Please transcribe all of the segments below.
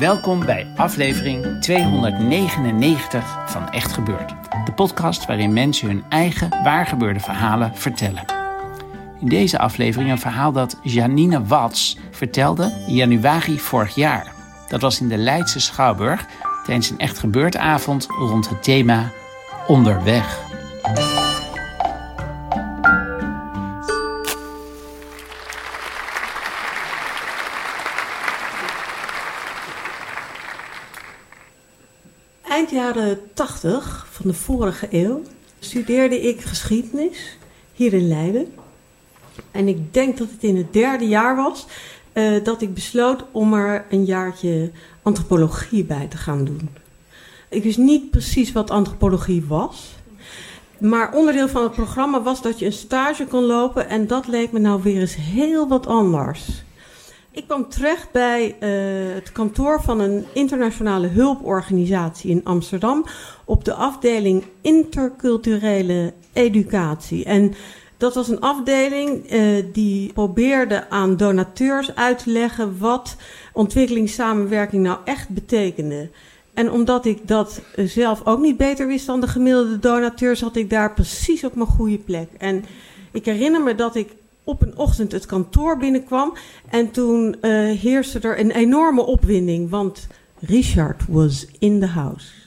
Welkom bij aflevering 299 van Echt Gebeurd. De podcast waarin mensen hun eigen waargebeurde verhalen vertellen. In deze aflevering een verhaal dat Janine Watts vertelde in januari vorig jaar. Dat was in de Leidse Schouwburg tijdens een Echt Gebeurd avond rond het thema Onderweg. Eind jaren 80 van de vorige eeuw studeerde ik geschiedenis hier in Leiden. En ik denk dat het in het derde jaar was eh, dat ik besloot om er een jaartje antropologie bij te gaan doen. Ik wist niet precies wat antropologie was. Maar onderdeel van het programma was dat je een stage kon lopen en dat leek me nou weer eens heel wat anders. Ik kwam terecht bij eh, het kantoor van een internationale hulporganisatie in Amsterdam op de afdeling interculturele educatie. En dat was een afdeling eh, die probeerde aan donateurs uit te leggen wat ontwikkelingssamenwerking nou echt betekende. En omdat ik dat eh, zelf ook niet beter wist dan de gemiddelde donateur, zat ik daar precies op mijn goede plek. En ik herinner me dat ik op een ochtend het kantoor binnenkwam en toen eh, heerste er een enorme opwinding, want Richard was in the house.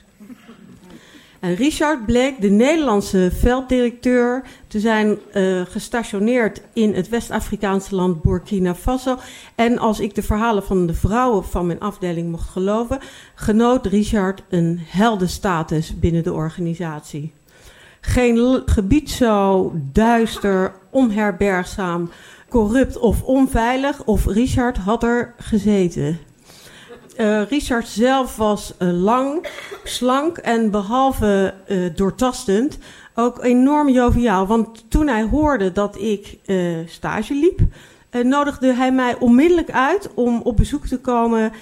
En Richard bleek de Nederlandse velddirecteur te zijn eh, gestationeerd in het West-Afrikaanse land Burkina Faso. En als ik de verhalen van de vrouwen van mijn afdeling mocht geloven, genoot Richard een heldenstatus binnen de organisatie. Geen gebied zo duister, onherbergzaam, corrupt of onveilig, of Richard had er gezeten. Eh, Richard zelf was eh, lang, slank en behalve eh, doortastend ook enorm joviaal. Want toen hij hoorde dat ik stage liep, nodigde hij mij onmiddellijk uit om op bezoek te komen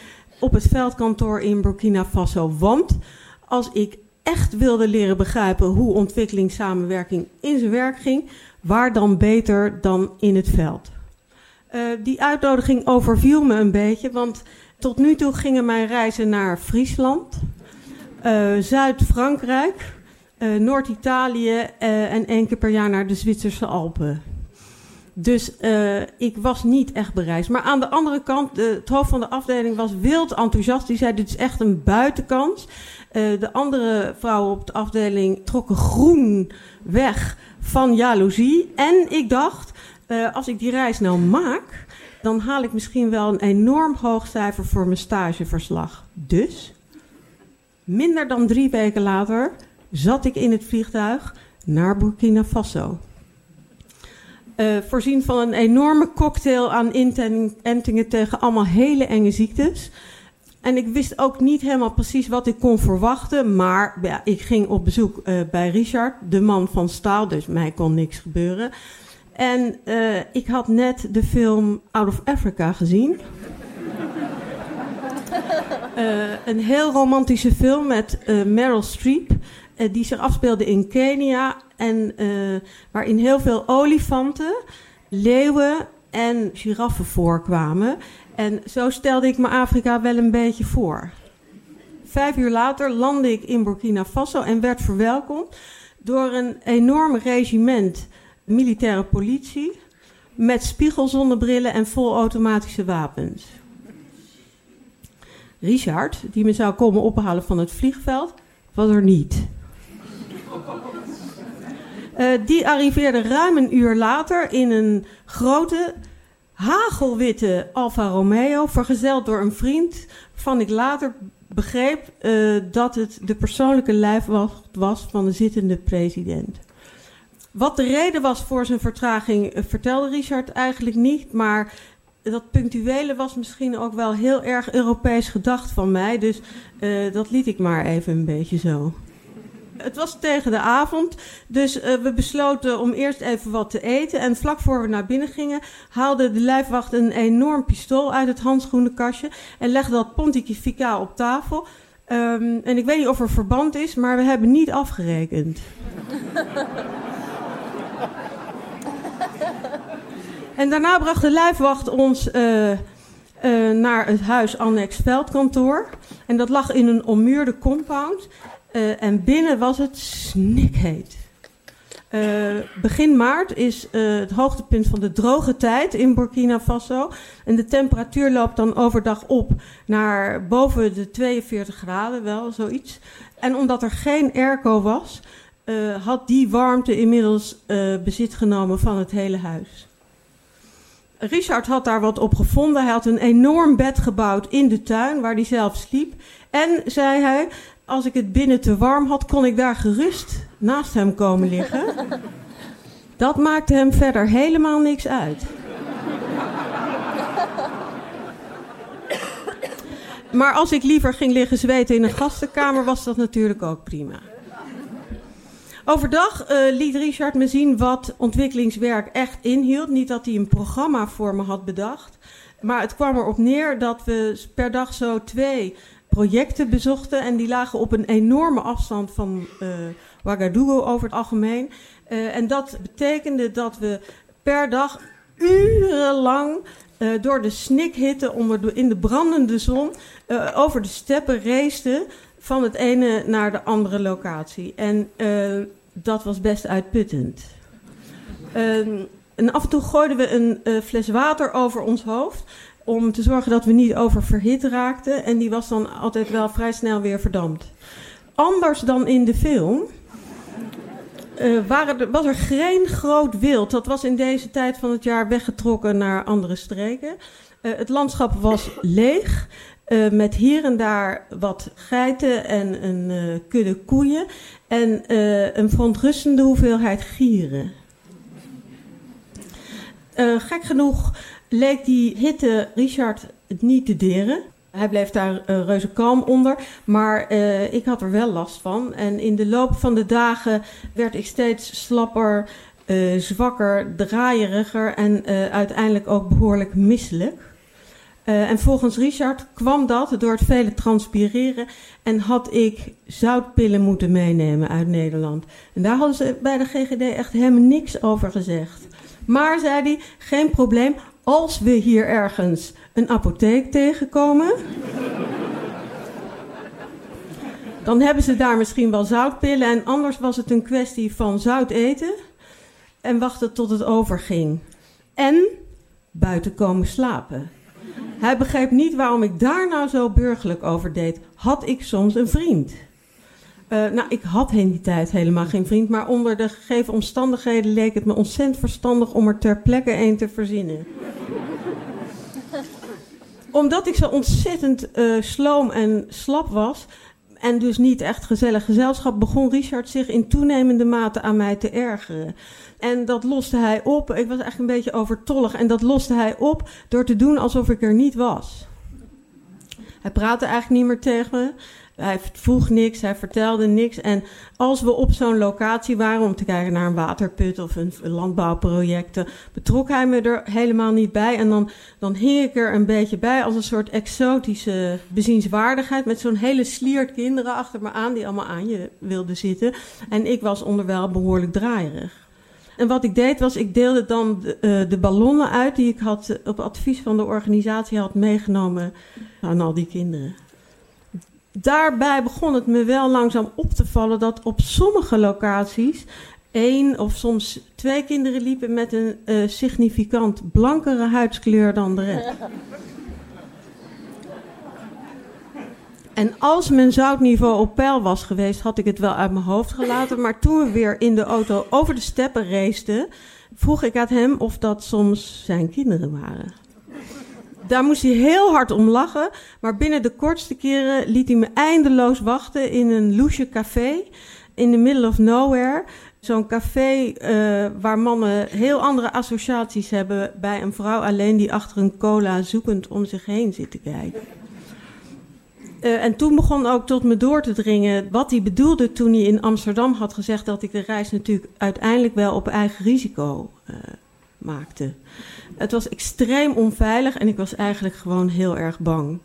op het veldkantoor in Burkina Faso. Want als ik echt wilde leren begrijpen hoe ontwikkelingssamenwerking in zijn werk ging, waar dan beter dan in het veld? Eh, die uitnodiging overviel me een beetje, want tot nu toe gingen mijn reizen naar Friesland, eh, Zuid-Frankrijk, eh, Noord-Italië en één keer per jaar naar de Zwitserse Alpen. Dus eh, ik was niet echt bereisd. Maar aan de andere kant, het hoofd van de afdeling was wild enthousiast. Die zei, dit is echt een buitenkans. Eh, de andere vrouwen op de afdeling trokken groen weg van jaloezie. En ik dacht, eh, als ik die reis nou maak, dan haal ik misschien wel een enorm hoog cijfer voor mijn stageverslag. Dus, minder dan drie weken later, zat ik in het vliegtuig naar Burkina Faso. Eh, voorzien van een enorme cocktail aan inten- entingen tegen allemaal hele enge ziektes. En ik wist ook niet helemaal precies wat ik kon verwachten. Maar ja, ik ging op bezoek eh, bij Richard, de man van staal. Dus mij kon niks gebeuren. En eh, ik had net de film Out of Africa gezien. Een heel romantische film met Meryl Streep. Eh, die zich afspeelde in Kenia. En eh, waarin heel veel olifanten, leeuwen en giraffen voorkwamen. En zo stelde ik me Afrika wel een beetje voor. Vijf uur later landde ik in Burkina Faso en werd verwelkomd door een enorm regiment militaire politie met spiegelzonnebrillen en volautomatische wapens. Richard, die me zou komen ophalen van het vliegveld, was er niet. Eh, die arriveerde ruim een uur later in een grote hagelwitte Alfa Romeo, vergezeld door een vriend, waarvan ik later begreep uh, dat het de persoonlijke lijfwacht was van de zittende president. Wat de reden was voor zijn vertraging, uh, vertelde Richard eigenlijk niet, maar dat punctuele was misschien ook wel heel erg Europees gedacht van mij, dus dat liet ik maar even een beetje zo. Het was tegen de avond, dus uh, we besloten om eerst even wat te eten. En vlak voor we naar binnen gingen, haalde de lijfwacht een enorm pistool uit het handschoenenkastje en legde dat pontificaal op tafel. Um, en ik weet niet of er verband is, maar we hebben niet afgerekend. en daarna bracht de lijfwacht ons uh, uh, naar het huis Annex Veldkantoor. En dat lag in een ommuurde compound. Uh, en binnen was het snikheet. Uh, begin maart is uh, het hoogtepunt van de droge tijd in Burkina Faso. En de temperatuur loopt dan overdag op naar boven de 42 graden, wel zoiets. En omdat er geen airco was, had die warmte inmiddels bezit genomen van het hele huis. Richard had daar wat op gevonden. Hij had een enorm bed gebouwd in de tuin waar hij zelf sliep. En, zei hij, als ik het binnen te warm had, kon ik daar gerust naast hem komen liggen. Dat maakte hem verder helemaal niks uit. Maar als ik liever ging liggen zweten in een gastenkamer, was dat natuurlijk ook prima. Overdag uh, liet Richard me zien wat ontwikkelingswerk echt inhield. Niet dat hij een programma voor me had bedacht. Maar het kwam erop neer dat we per dag zo twee projecten bezochten. En die lagen op een enorme afstand van uh, Ouagadougou over het algemeen. Uh, en dat betekende dat we per dag urenlang uh, door de snikhitte onder de, in de brandende zon over de steppen raceten van het ene naar de andere locatie. En dat was best uitputtend. en af en toe gooiden we een fles water over ons hoofd om te zorgen dat we niet oververhit raakten. En die was dan altijd wel vrij snel weer verdampt. Anders dan in de film uh, waren was er geen groot wild. Dat was in deze tijd van het jaar weggetrokken naar andere streken. Uh, het landschap was leeg. Uh, met hier en daar wat geiten en een kudde koeien. En een verontrustende hoeveelheid gieren. gek genoeg leek die hitte Richard niet te deren. Hij bleef daar uh, reuze kalm onder, maar uh, ik had er wel last van. En in de loop van de dagen werd ik steeds slapper, uh, zwakker, draaieriger en uiteindelijk ook behoorlijk misselijk. en volgens Richard kwam dat door het vele transpireren en had ik zoutpillen moeten meenemen uit Nederland. En daar hadden ze bij de GGD echt helemaal niks over gezegd. Maar, zei hij, geen probleem, als we hier ergens een apotheek tegenkomen, dan hebben ze daar misschien wel zoutpillen. En anders was het een kwestie van zout eten en wachten tot het overging. En buiten komen slapen. Hij begreep niet waarom ik daar nou zo burgerlijk over deed. Had ik soms een vriend? Uh, nou, ik had in die tijd helemaal geen vriend, maar onder de gegeven omstandigheden leek het me ontzettend verstandig om er ter plekke een te verzinnen. Omdat ik zo ontzettend uh, sloom en slap was, en dus niet echt gezellig gezelschap, begon Richard zich in toenemende mate aan mij te ergeren. En dat loste hij op. Ik was echt een beetje overtollig. En dat loste hij op door te doen alsof ik er niet was. Hij praatte eigenlijk niet meer tegen me. Hij vroeg niks, hij vertelde niks. En als we op zo'n locatie waren om te kijken naar een waterput of een, landbouwproject, betrok hij me er helemaal niet bij. En dan, dan hing ik er een beetje bij als een soort exotische bezienswaardigheid. Met zo'n hele sliert kinderen achter me aan die allemaal aan je wilden zitten. En ik was onderwijl behoorlijk draaierig. En wat ik deed was, ik deelde dan de, uh, de, ballonnen uit die ik had op advies van de organisatie had meegenomen aan al die kinderen daarbij begon het me wel langzaam op te vallen dat op sommige locaties één of soms twee kinderen liepen met een uh, significant blankere huidskleur dan de rest. En als mijn zoutniveau op peil was geweest, had ik het wel uit mijn hoofd gelaten. Maar toen we weer in de auto over de steppen raceten, vroeg ik aan hem of dat soms zijn kinderen waren. Daar moest hij heel hard om lachen, maar binnen de kortste keren liet hij me eindeloos wachten in een loesje café in the middle of nowhere. Zo'n café uh, waar mannen heel andere associaties hebben bij een vrouw alleen die achter een cola zoekend om zich heen zit te kijken. Uh, en toen begon ook tot me door te dringen wat hij bedoelde toen hij in Amsterdam had gezegd dat ik de reis natuurlijk uiteindelijk wel op eigen risico uh, maakte. Het was extreem onveilig en ik was eigenlijk gewoon heel erg bang.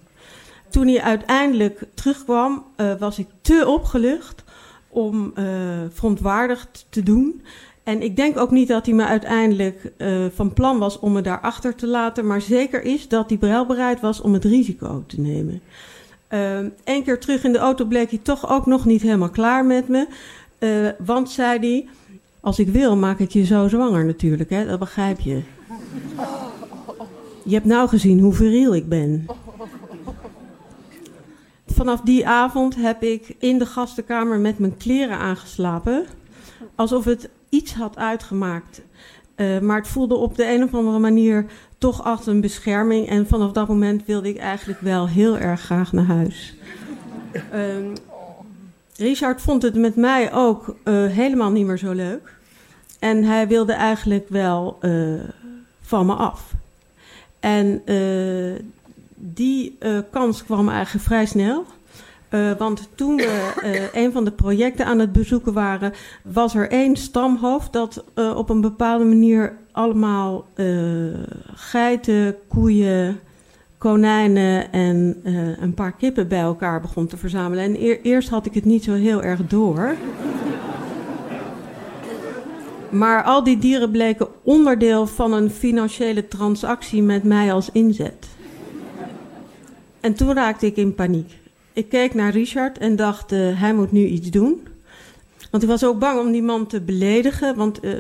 Toen hij uiteindelijk terugkwam, was ik te opgelucht om uh, verontwaardigd te doen. En ik denk ook niet dat hij me uiteindelijk uh, van plan was om me daarachter te laten. Maar zeker is dat hij wel bereid was om het risico te nemen. Eén uh, keer terug in de auto bleek hij toch ook nog niet helemaal klaar met me. Want zei hij: Als ik wil, maak ik je zo zwanger natuurlijk. Hè? Dat begrijp je. Je hebt nou gezien hoe viriel ik ben vanaf die avond heb ik in de gastenkamer met mijn kleren aangeslapen. Alsof het iets had uitgemaakt. Uh, maar het voelde op de een of andere manier toch achter een bescherming. En vanaf dat moment wilde ik eigenlijk wel heel erg graag naar huis. Uh, Richard vond het met mij ook uh, helemaal niet meer zo leuk. En hij wilde eigenlijk wel uh, van me af. En die uh, kans kwam eigenlijk vrij snel. Uh, want toen we een van de projecten aan het bezoeken waren, was er één stamhoofd dat op een bepaalde manier allemaal geiten, koeien, konijnen en een paar kippen bij elkaar begon te verzamelen. En eer, eerst had ik het niet zo heel erg door. Maar al die dieren bleken onderdeel van een financiële transactie met mij als inzet. En toen raakte ik in paniek. Ik keek naar Richard en dacht, uh, hij moet nu iets doen. Want ik was ook bang om die man te beledigen. Want uh,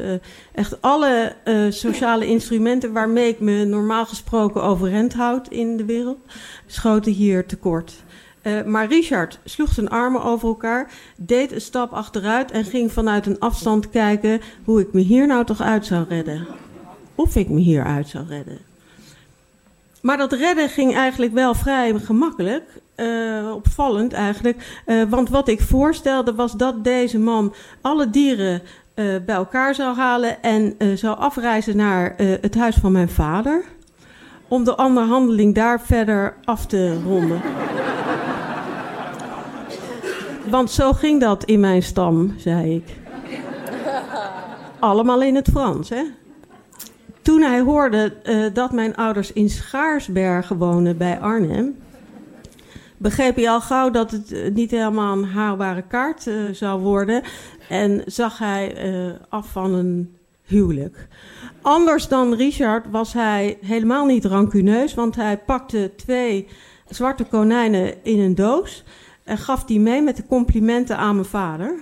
echt alle sociale instrumenten waarmee ik me normaal gesproken overeind houd in de wereld, schoten hier tekort. Uh, maar Richard sloeg zijn armen over elkaar, deed een stap achteruit en ging vanuit een afstand kijken hoe ik me hier nou toch uit zou redden. Of ik me hier uit zou redden. Maar dat redden ging eigenlijk wel vrij gemakkelijk. Uh, opvallend eigenlijk. Uh, want wat ik voorstelde was dat deze man alle dieren bij elkaar zou halen en zou afreizen naar het huis van mijn vader. Om de onderhandeling daar verder af te ronden. Want zo ging dat in mijn stam, zei ik. Allemaal in het Frans, hè? Toen hij hoorde uh, dat mijn ouders in Schaarsbergen wonen bij Arnhem, begreep hij al gauw dat het uh, niet helemaal een haalbare kaart uh, zou worden. En zag hij af van een huwelijk. Anders dan Richard was hij helemaal niet rancuneus, want hij pakte twee zwarte konijnen in een doos en gaf die mee met de complimenten aan mijn vader.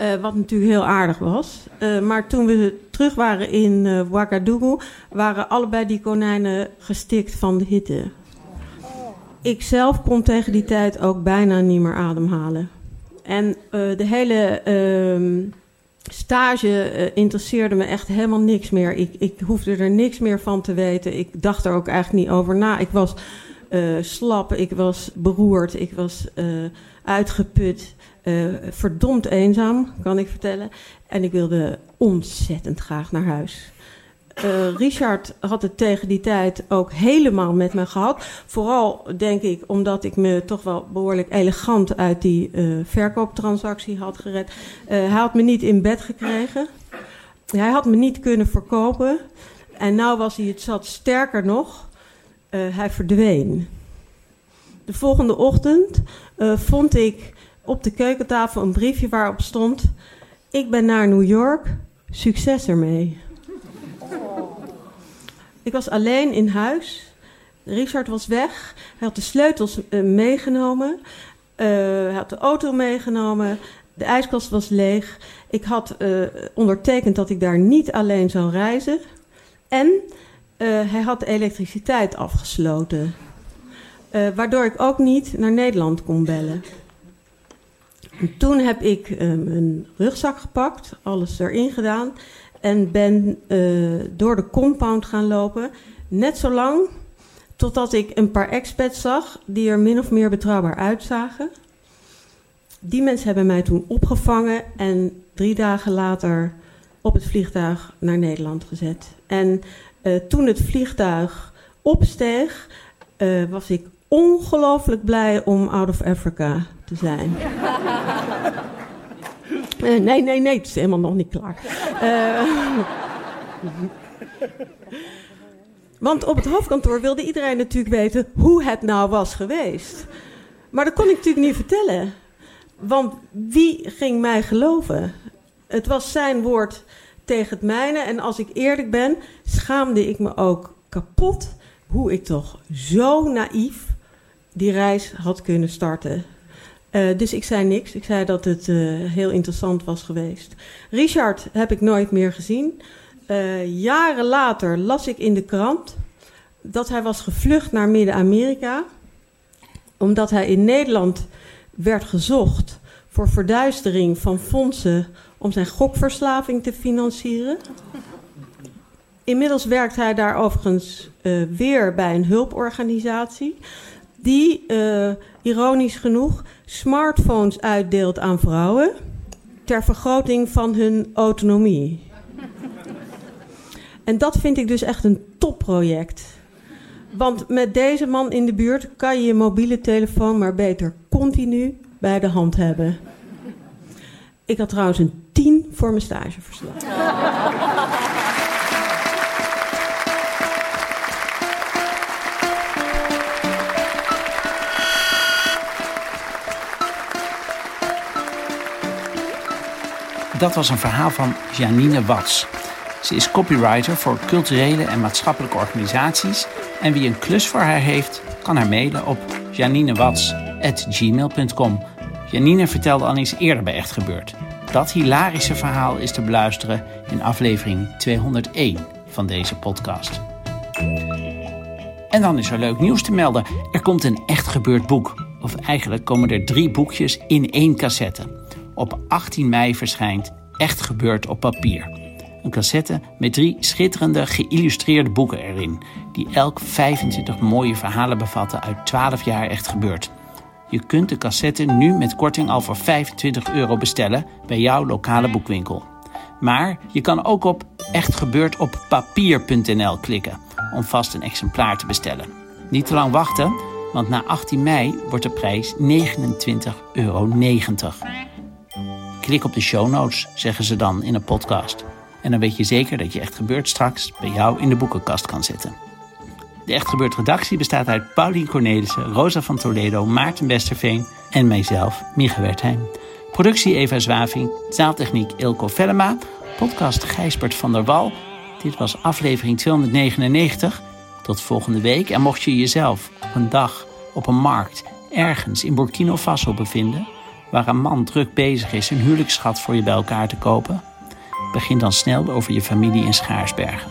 Uh, wat natuurlijk heel aardig was. Uh, maar toen we terug waren in uh, Ouagadougou, waren allebei die konijnen gestikt van de hitte. Ik zelf kon tegen die tijd ook bijna niet meer ademhalen. En de hele ehm, stage interesseerde me echt helemaal niks meer. Ik, ik hoefde er niks meer van te weten. Ik dacht er ook eigenlijk niet over na. Ik was slap, ik was beroerd, ik was uitgeput. Uh, verdomd eenzaam, kan ik vertellen. En ik wilde ontzettend graag naar huis. Richard had het tegen die tijd ook helemaal met me gehad. Vooral denk ik omdat ik me toch wel behoorlijk elegant uit die verkooptransactie had gered. hij had me niet in bed gekregen. Hij had me niet kunnen verkopen. En nou was hij het zat. Sterker nog, hij verdween. De volgende ochtend vond ik op de keukentafel een briefje waarop stond: Ik ben naar New York, succes ermee. Ik was alleen in huis. Richard was weg. Hij had de sleutels uh, meegenomen. Hij had de auto meegenomen. De ijskast was leeg. Ik had ondertekend dat ik daar niet alleen zou reizen. En hij had de elektriciteit afgesloten. waardoor ik ook niet naar Nederland kon bellen. Toen heb ik een rugzak gepakt, alles erin gedaan en ben door de compound gaan lopen. Net zo lang totdat ik een paar expats zag die er min of meer betrouwbaar uitzagen. Die mensen hebben mij toen opgevangen en drie dagen later op het vliegtuig naar Nederland gezet. En uh, toen het vliegtuig opsteeg, uh, was ik ongelooflijk blij om out of Africa te zijn. Uh, nee, nee, nee, het is helemaal nog niet klaar. want op het hoofdkantoor wilde iedereen natuurlijk weten hoe het nou was geweest. Maar dat kon ik natuurlijk niet vertellen. Want wie ging mij geloven? Het was zijn woord tegen het mijne. En als ik eerlijk ben, schaamde ik me ook kapot hoe ik toch zo naïef die reis had kunnen starten. Uh, dus ik zei niks. Ik zei dat het uh, heel interessant was geweest. Richard heb ik nooit meer gezien. Uh, jaren later las ik in de krant dat hij was gevlucht naar Midden-Amerika. Omdat hij in Nederland werd gezocht voor verduistering van fondsen om zijn gokverslaving te financieren. Inmiddels werkt hij daar overigens uh, weer bij een hulporganisatie. Die, uh, ironisch genoeg, smartphones uitdeelt aan vrouwen. ter vergroting van hun autonomie. En dat vind ik dus echt een topproject. Want met deze man in de buurt kan je je mobiele telefoon maar beter continu bij de hand hebben. Ik had trouwens een 10 voor mijn stageverslag. Dat was een verhaal van Janine Watts. Ze is copywriter voor culturele en maatschappelijke organisaties. En wie een klus voor haar heeft, kan haar mailen op janinewats.gmail.com. Janine vertelde al eens eerder bij Echt Gebeurd. Dat hilarische verhaal is te beluisteren in aflevering 201 van deze podcast. En dan is er leuk nieuws te melden. Er komt een Echt Gebeurd boek. Of eigenlijk komen er drie boekjes in één cassette. Op 18 mei verschijnt Echt Gebeurd op papier. Een cassette met drie schitterende geïllustreerde boeken erin, die elk 25 mooie verhalen bevatten uit 12 jaar Echt Gebeurd. Je kunt de cassette nu met korting al voor 25 euro bestellen bij jouw lokale boekwinkel. Maar je kan ook op echtgebeurdoppapier.nl klikken om vast een exemplaar te bestellen. Niet te lang wachten, want na 18 mei wordt de prijs 29,90 euro. Klik op de show notes, zeggen ze dan in een podcast. En dan weet je zeker dat je Echt Gebeurd straks bij jou in de boekenkast kan zitten. De Echt Gebeurd redactie bestaat uit Paulien Cornelissen, Rosa van Toledo, Maarten Westerveen en mijzelf, Mieke Wertheim. Productie Eva Zwaving, zaaltechniek Ilko Vellema, podcast Gijsbert van der Wal. Dit was aflevering 299. Tot volgende week. En mocht je jezelf op een dag op een markt ergens in Burkina Faso bevinden, waar een man druk bezig is een huwelijksschat voor je bij elkaar te kopen, begin dan snel over je familie in Schaarsbergen.